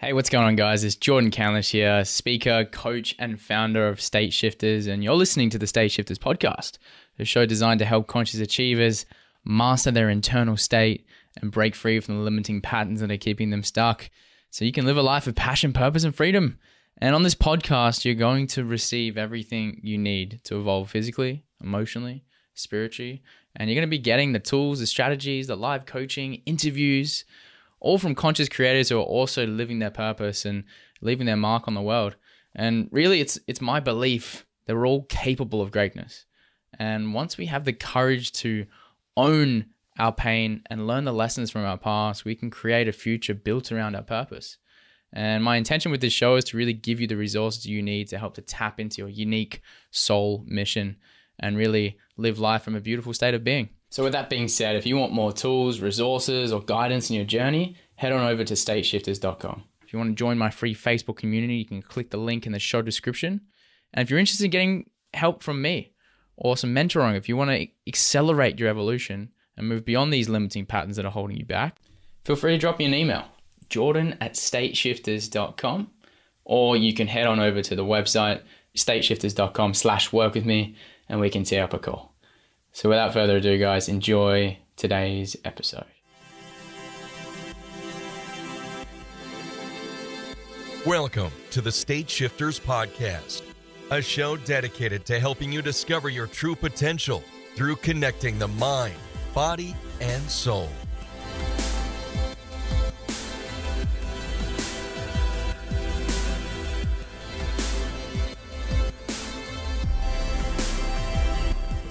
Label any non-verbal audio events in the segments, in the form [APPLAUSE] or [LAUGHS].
Hey, what's going on, guys? It's Jordan Canlish here, speaker, coach, and founder of State Shifters, and you're listening to the State Shifters podcast, a show designed to help conscious achievers master their internal state and break free from the limiting patterns that are keeping them stuck so you can live a life of passion, purpose, and freedom. And on this podcast, you're going to receive everything you need to evolve physically, emotionally, spiritually, and you're going to be getting the tools, the strategies, the live coaching, interviews all from conscious creators who are also living their purpose and leaving their mark on the world. And really, it's it's my belief that we're all capable of greatness. And once we have the courage to own our pain and learn the lessons from our past, we can create a future built around our purpose. And my intention with this show is to really give you the resources you need to help to tap into your unique soul mission and really live life from a beautiful state of being. So, with that being said, if you want more tools, resources, or guidance in your journey, head on over to stateshifters.com. If you want to join my free Facebook community, you can click the link in the show description. And if you're interested in getting help from me or some mentoring, if you want to accelerate your evolution and move beyond these limiting patterns that are holding you back, feel free to drop me an email, jordan at stateshifters.com, or you can head on over to the website, stateshifters.com slash work with me, and we can tee up a call. So without further ado, guys, enjoy today's episode. Welcome to the State Shifters Podcast, a show dedicated to helping you discover your true potential through connecting the mind, body, and soul.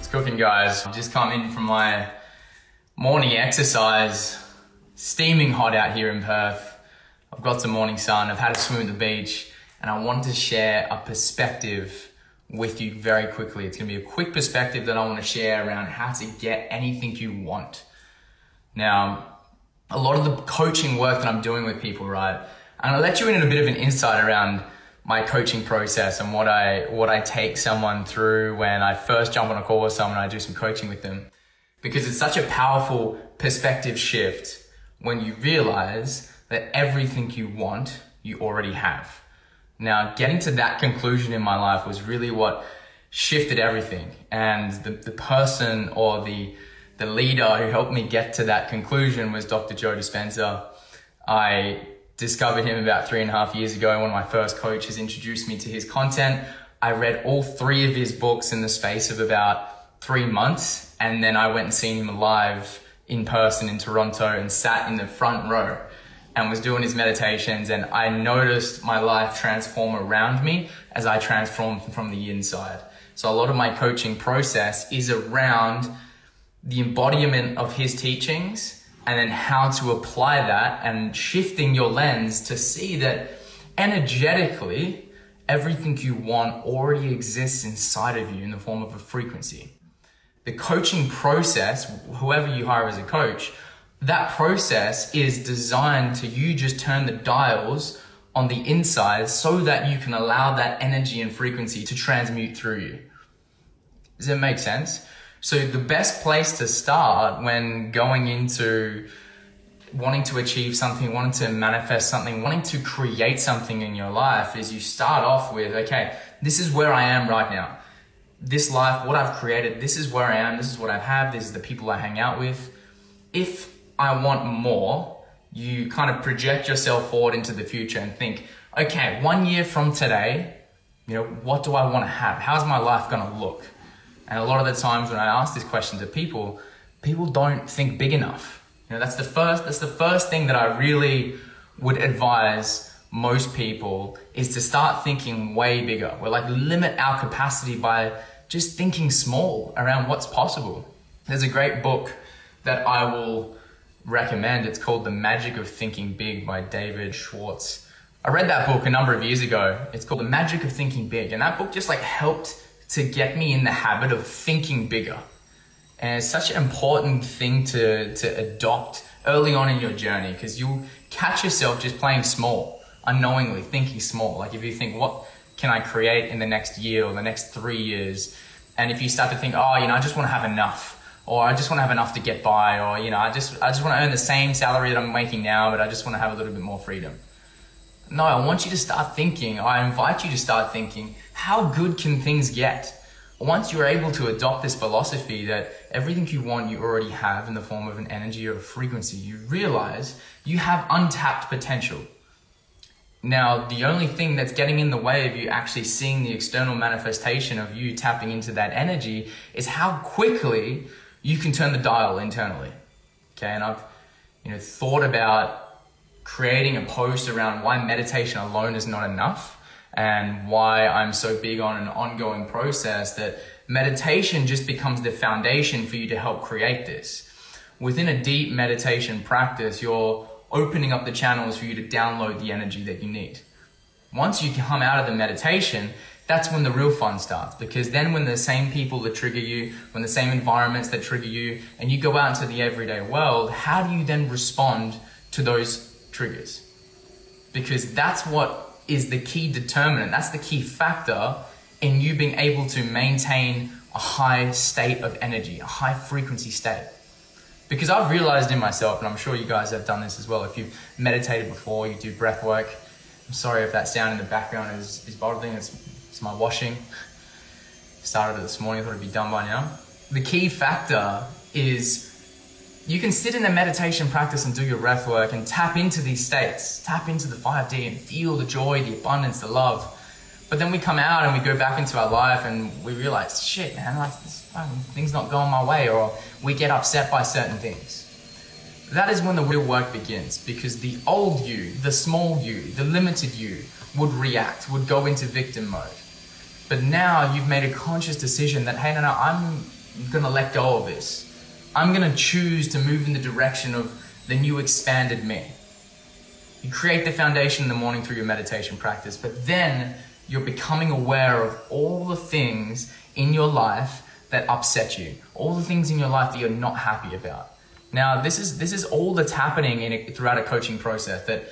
Cooking, guys. I've just come in from my morning exercise. Steaming hot out here in Perth. I've got some morning sun. I've had a swim at the beach, and I wanted to share a perspective with you very quickly. It's going to be a quick perspective that I want to share around how to get anything you want. Now, a lot of the coaching work that I'm doing with people, right? I'm to let you in on a bit of an insight around my coaching process and what I what I take someone through when I first jump on a call with someone I do some coaching with them because it's such a powerful perspective shift when you realize that everything you want you already have. Now, getting to that conclusion in my life was really what shifted everything. And the, the person or the, the leader who helped me get to that conclusion was Dr. Joe Dispenza. I discovered him about three and a half years ago. One of my first coaches introduced me to his content. I read all three of his books in the space of about three months. And then I went and seen him live in person in Toronto and sat in the front row and was doing his meditations. And I noticed my life transform around me as I transformed from the inside. So a lot of my coaching process is around the embodiment of his teachings and then how to apply that and shifting your lens to see that energetically everything you want already exists inside of you in the form of a frequency. The coaching process, whoever you hire as a coach, that process is designed to you just turn the dials on the inside so that you can allow that energy and frequency to transmute through you. Does it make sense? So the best place to start when going into wanting to achieve something, wanting to manifest something, wanting to create something in your life is you start off with, okay, this is where I am right now. This life, what I've created, this is where I am, this is what I have, this is the people I hang out with. If I want more, you kind of project yourself forward into the future and think, okay, one year from today, you know, what do I want to have? How's my life going to look? And a lot of the times when I ask this question to people, people don't think big enough. You know, that's the first that's the first thing that I really would advise most people is to start thinking way bigger. We're like limit our capacity by just thinking small around what's possible. There's a great book that I will recommend. It's called The Magic of Thinking Big by David Schwartz. I read that book a number of years ago. It's called The Magic of Thinking Big. And that book just like helped to get me in the habit of thinking bigger. And it's such an important thing to, to adopt early on in your journey because you'll catch yourself just playing small, unknowingly thinking small. Like if you think, what can I create in the next year or the next three years? And if you start to think, oh, you know, I just want to have enough or I just want to have enough to get by or, you know, I just, I just want to earn the same salary that I'm making now, but I just want to have a little bit more freedom. No, I want you to start thinking, I invite you to start thinking, how good can things get? Once you're able to adopt this philosophy that everything you want you already have in the form of an energy or a frequency, you realize you have untapped potential. Now, the only thing that's getting in the way of you actually seeing the external manifestation of you tapping into that energy is how quickly you can turn the dial internally. Okay, and I've you know thought about creating a post around why meditation alone is not enough and why I'm so big on an ongoing process that meditation just becomes the foundation for you to help create this. Within a deep meditation practice, you're opening up the channels for you to download the energy that you need. Once you come out of the meditation, that's when the real fun starts because then when the same people that trigger you, when the same environments that trigger you, and you go out into the everyday world, how do you then respond to those triggers? Because that's what is the key determinant, that's the key factor in you being able to maintain a high state of energy, a high frequency state. Because I've realized in myself, and I'm sure you guys have done this as well, if you've meditated before, you do breath work. I'm sorry if that sound in the background is, is bothering, it's, it's my washing. Started it this morning, thought it'd be done by now. The key factor is you can sit in a meditation practice and do your breath work and tap into these states, tap into the 5D and feel the joy, the abundance, the love. But then we come out and we go back into our life and we realize, shit, man, like this thing's not going my way, or we get upset by certain things. That is when the real work begins because the old you, the small you, the limited you would react, would go into victim mode. But now you've made a conscious decision that, hey, no, no, I'm gonna let go of this. I'm gonna choose to move in the direction of the new expanded me. You create the foundation in the morning through your meditation practice, but then you're becoming aware of all the things in your life that upset you, all the things in your life that you're not happy about. Now, this is this is all that's happening in a, throughout a coaching process. That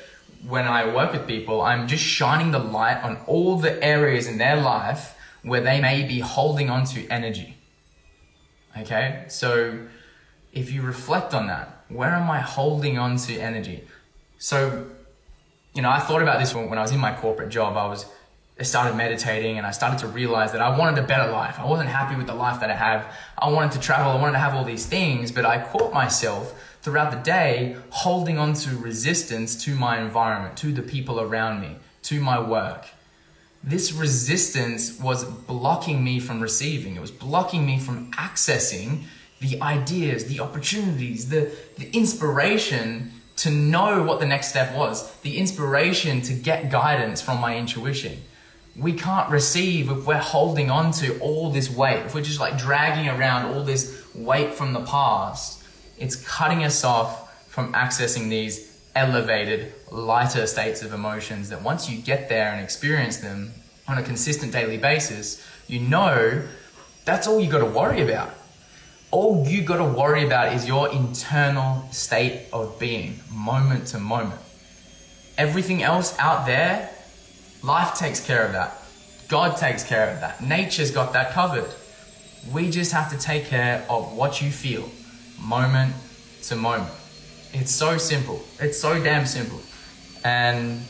when I work with people, I'm just shining the light on all the areas in their life where they may be holding on to energy. Okay, so if you reflect on that, where am I holding on to energy? So, you know, I thought about this when, I was in my corporate job. I was I started meditating and I started to realize that I wanted a better life. I wasn't happy with the life that I have. I wanted to travel. I wanted to have all these things, but I caught myself throughout the day holding on to resistance to my environment, to the people around me, to my work. This resistance was blocking me from receiving. It was blocking me from accessing the ideas, the opportunities, the, the inspiration to know what the next step was, the inspiration to get guidance from my intuition we can't receive if we're holding on to all this weight, if we're just like dragging around all this weight from the past, it's cutting us off from accessing these elevated, lighter states of emotions that once you get there and experience them on a consistent daily basis, you know that's all you got to worry about. All you got to worry about is your internal state of being, moment to moment. Everything else out there Life takes care of that. God takes care of that. Nature's got that covered. We just have to take care of what you feel, moment to moment. It's so simple. It's so damn simple. And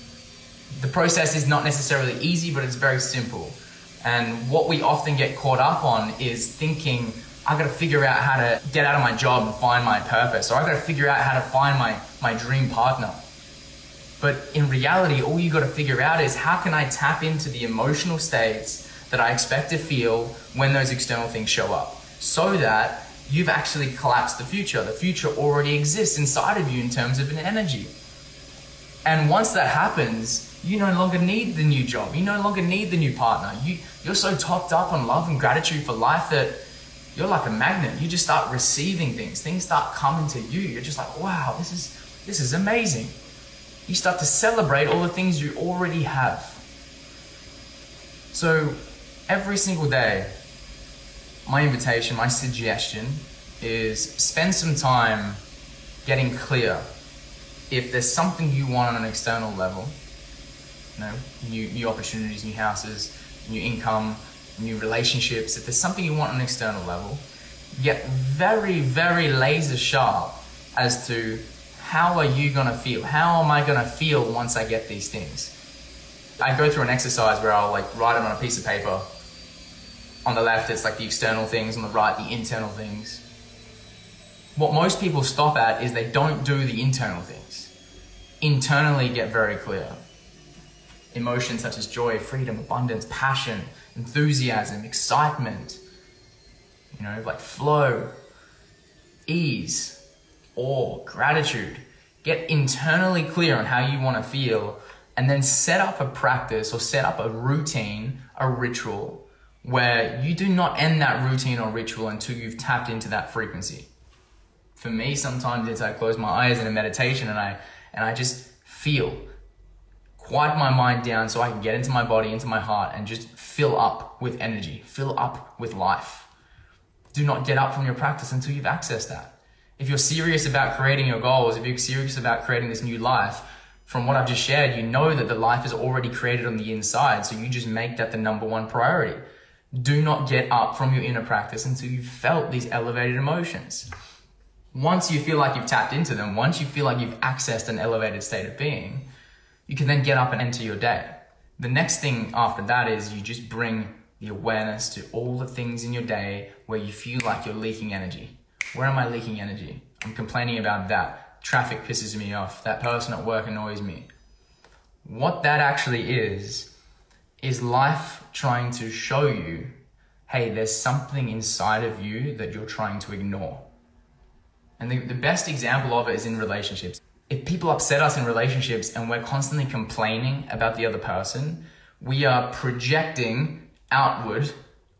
the process is not necessarily easy, but it's very simple. And what we often get caught up on is thinking, I gotta figure out how to get out of my job and find my purpose, or I've gotta figure out how to find my, my dream partner. But in reality, all you got to figure out is how can I tap into the emotional states that I expect to feel when those external things show up so that you've actually collapsed the future. The future already exists inside of you in terms of an energy. And once that happens, you no longer need the new job. You no longer need the new partner. You, you're so topped up on love and gratitude for life that you're like a magnet. You just start receiving things. Things start coming to you. You're just like, wow, this is, this is amazing you start to celebrate all the things you already have. So every single day, my invitation, my suggestion is spend some time getting clear. If there's something you want on an external level, you know, new, new opportunities, new houses, new income, new relationships, if there's something you want on an external level, get very, very laser sharp as to how are you gonna feel? How am I gonna feel once I get these things? I go through an exercise where I'll like write it on a piece of paper. On the left, it's like the external things, on the right, the internal things. What most people stop at is they don't do the internal things. Internally get very clear. Emotions such as joy, freedom, abundance, passion, enthusiasm, excitement, you know, like flow, ease, awe, gratitude. Get internally clear on how you want to feel and then set up a practice or set up a routine, a ritual where you do not end that routine or ritual until you've tapped into that frequency. For me, sometimes it's I close my eyes in a meditation and I and I just feel quiet my mind down so I can get into my body, into my heart, and just fill up with energy, fill up with life. Do not get up from your practice until you've accessed that. If you're serious about creating your goals, if you're serious about creating this new life, from what I've just shared, you know that the life is already created on the inside, so you just make that the number one priority. Do not get up from your inner practice until you've felt these elevated emotions. Once you feel like you've tapped into them, once you feel like you've accessed an elevated state of being, you can then get up and enter your day. The next thing after that is you just bring the awareness to all the things in your day where you feel like you're leaking energy. Where am I leaking energy? I'm complaining about that traffic pisses me off, that person at work annoys me. What that actually is, is life trying to show you hey, there's something inside of you that you're trying to ignore. And the, the best example of it is in relationships. If people upset us in relationships and we're constantly complaining about the other person, we are projecting outward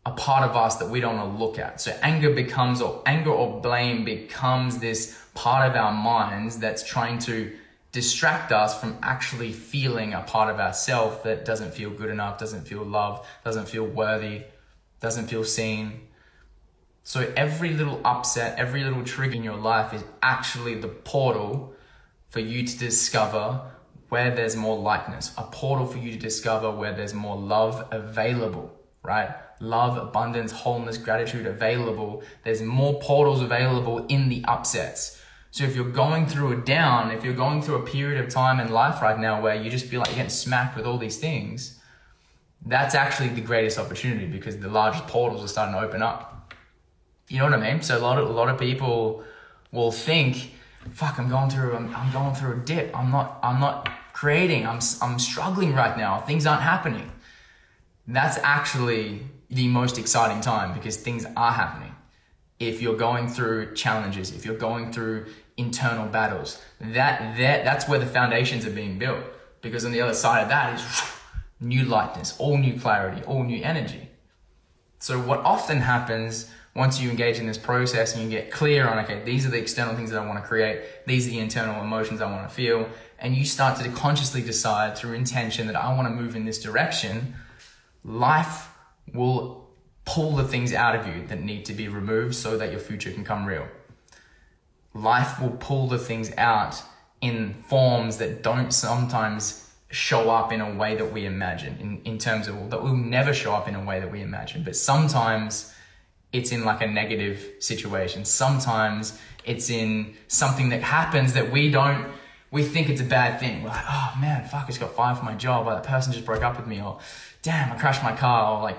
a part of us that we don't want to look at. So anger becomes, or anger or blame becomes this part of our minds that's trying to distract us from actually feeling a part of ourself that doesn't feel good enough, doesn't feel loved, doesn't feel worthy, doesn't feel seen. So every little upset, every little trigger in your life is actually the portal for you to discover where there's more likeness, a portal for you to discover where there's more love available, right? love, abundance, wholeness, gratitude available. There's more portals available in the upsets. So if you're going through a down, if you're going through a period of time in life right now where you just feel like you're getting smacked with all these things, that's actually the greatest opportunity because the largest portals are starting to open up. You know what I mean? So a lot of, a lot of people will think, fuck, I'm going through, I'm, I'm going through a dip. I'm not, I'm not creating. I'm, I'm struggling right now. Things aren't happening. That's actually the most exciting time because things are happening. If you're going through challenges, if you're going through internal battles, that, that that's where the foundations are being built. Because on the other side of that is new lightness, all new clarity, all new energy. So what often happens once you engage in this process and you get clear on, okay, these are the external things that I want to create, these are the internal emotions I want to feel, and you start to consciously decide through intention that I want to move in this direction, life will pull the things out of you that need to be removed so that your future can come real. Life will pull the things out in forms that don't sometimes show up in a way that we imagine, in, in terms of that will never show up in a way that we imagine. But sometimes it's in like a negative situation. Sometimes it's in something that happens that we don't, we think it's a bad thing. We're like, oh man, fuck, I just got fired from my job, or that person just broke up with me, or damn, I crashed my car, or like,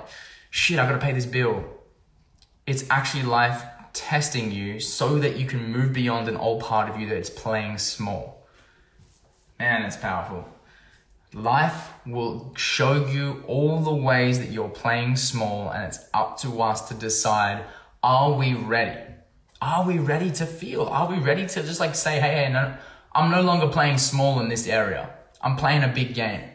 shit, I gotta pay this bill. It's actually life testing you so that you can move beyond an old part of you that's playing small. Man, that's powerful. Life will show you all the ways that you're playing small, and it's up to us to decide are we ready? Are we ready to feel? Are we ready to just like say, hey, hey, no, I'm no longer playing small in this area. I'm playing a big game.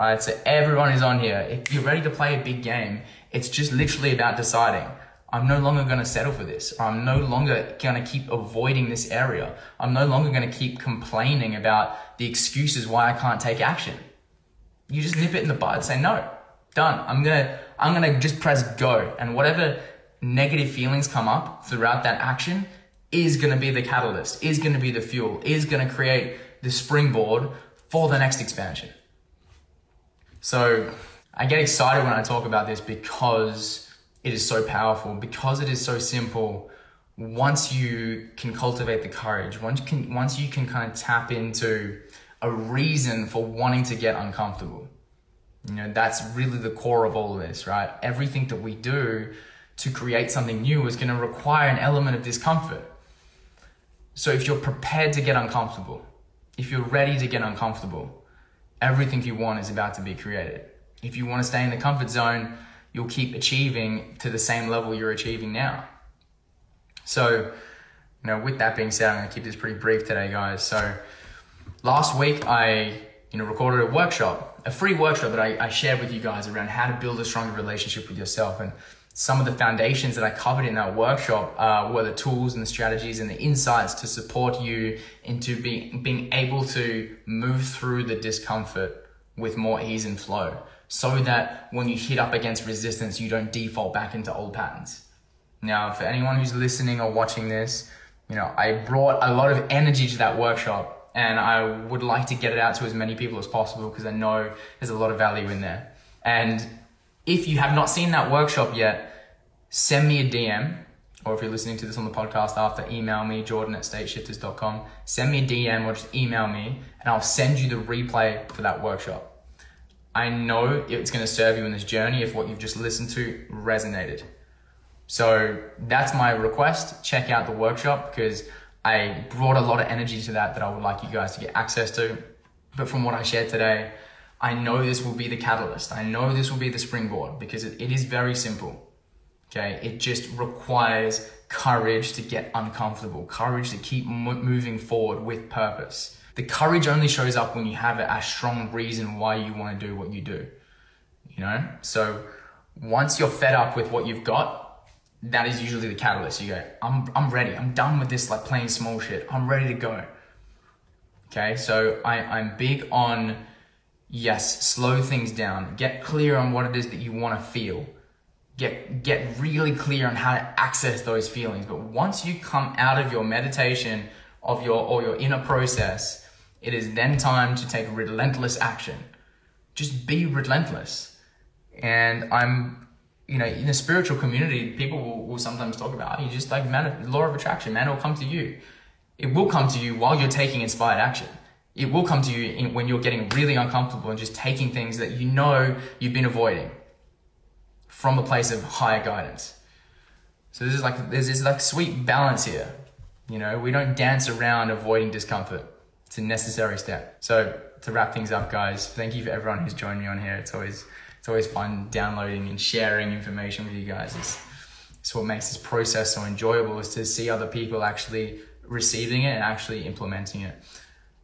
Right? So everyone is on here. If you're ready to play a big game, it's just literally about deciding. I'm no longer going to settle for this. I'm no longer going to keep avoiding this area. I'm no longer going to keep complaining about the excuses why I can't take action. You just nip it in the bud. Say no, done. I'm gonna I'm gonna just press go, and whatever negative feelings come up throughout that action is gonna be the catalyst. Is gonna be the fuel. Is gonna create the springboard for the next expansion. So I get excited when I talk about this because it is so powerful, because it is so simple. once you can cultivate the courage, once you can, once you can kind of tap into a reason for wanting to get uncomfortable, you know, that's really the core of all of this, right? Everything that we do to create something new is going to require an element of discomfort. So if you're prepared to get uncomfortable, if you're ready to get uncomfortable, everything you want is about to be created. If you want to stay in the comfort zone, you'll keep achieving to the same level you're achieving now. So, you know, with that being said, I'm going to keep this pretty brief today, guys. So, last week I, you know, recorded a workshop, a free workshop that I, I shared with you guys around how to build a stronger relationship with yourself. And some of the foundations that I covered in that workshop uh, were the tools and the strategies and the insights to support you into being being able to move through the discomfort with more ease and flow so that when you hit up against resistance, you don't default back into old patterns. Now, for anyone who's listening or watching this, you know, I brought a lot of energy to that workshop and I would like to get it out to as many people as possible because I know there's a lot of value in there. And if you have not seen that workshop yet, send me a DM or if you're listening to this on the podcast after, email me, jordan at stateshifters.com. Send me a DM or just email me and I'll send you the replay for that workshop. I know it's going to serve you in this journey if what you've just listened to resonated. So that's my request. Check out the workshop because I brought a lot of energy to that that I would like you guys to get access to. But from what I shared today, I know this will be the catalyst. I know this will be the springboard because it, it is very simple. Okay. It just requires courage to get uncomfortable, courage to keep moving forward with purpose. The courage only shows up when you have a strong reason why you want to do what you do. You know? So once you're fed up with what you've got, that is usually the catalyst. You go, I'm, I'm ready. I'm done with this like playing small shit. I'm ready to go. Okay. So I, I'm big on, yes, slow things down. Get clear on what it is that you want to feel. Get, get really clear on how to access those feelings. But once you come out of your meditation of your, or your inner process, it is then time to take relentless action. Just be relentless. And I'm, you know, in a spiritual community, people will, will sometimes talk about, oh, you just like man, law of attraction, man, will come to you. It will come to you while you're taking inspired action. It will come to you in, when you're getting really uncomfortable and just taking things that you know you've been avoiding from a place of higher guidance. So this is like, there's this like sweet balance here. You know, we don't dance around avoiding discomfort it's a necessary step. So to wrap things up, guys, thank you for everyone who's joined me on here. It's always it's always fun downloading and sharing information with you guys. It's, it's what makes this process so enjoyable is to see other people actually receiving it and actually implementing it.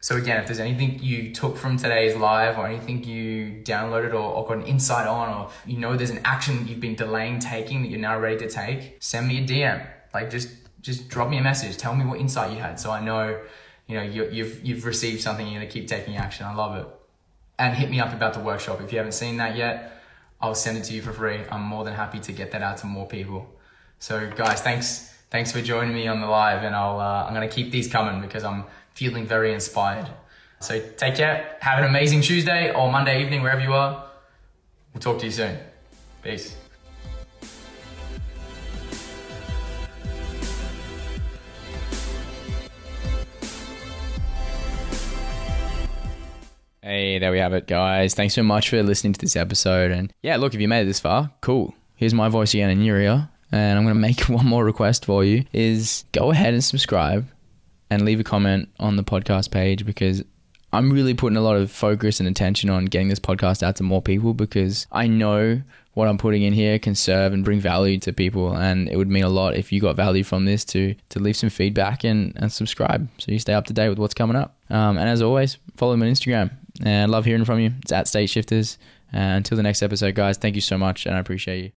So again, if there's anything you took from today's live or anything you downloaded or, or, got an insight on, or you know there's an action you've been delaying taking that you're now ready to take, send me a DM. Like just just drop me a message. Tell me what insight you had so I know you know, you, you've, you've received something, you're going to keep taking action. I love it. And hit me up about the workshop. If you haven't seen that yet, I'll send it to you for free. I'm more than happy to get that out to more people. So guys, thanks, thanks for joining me on the live and I'll, uh, I'm going to keep these coming because I'm feeling very inspired. So take care. Have an amazing Tuesday or Monday evening, wherever you are. We'll talk to you soon. Peace. Hey, there we have it, guys. Thanks so much for listening to this episode. And yeah, look, if you made it this far, cool. Here's my voice again in your ear. And I'm going to make [LAUGHS] one more request for you is go ahead and subscribe and leave a comment on the podcast page because I'm really putting a lot of focus and attention on getting this podcast out to more people because I know what I'm putting in here can serve and bring value to people. And it would mean a lot if you got value from this to to leave some feedback and, and subscribe so you stay up to date with what's coming up. Um, and as always, follow me on Instagram and love hearing from you. It's at State Shifters. Uh, until the next episode, guys, thank you so much, and I appreciate you.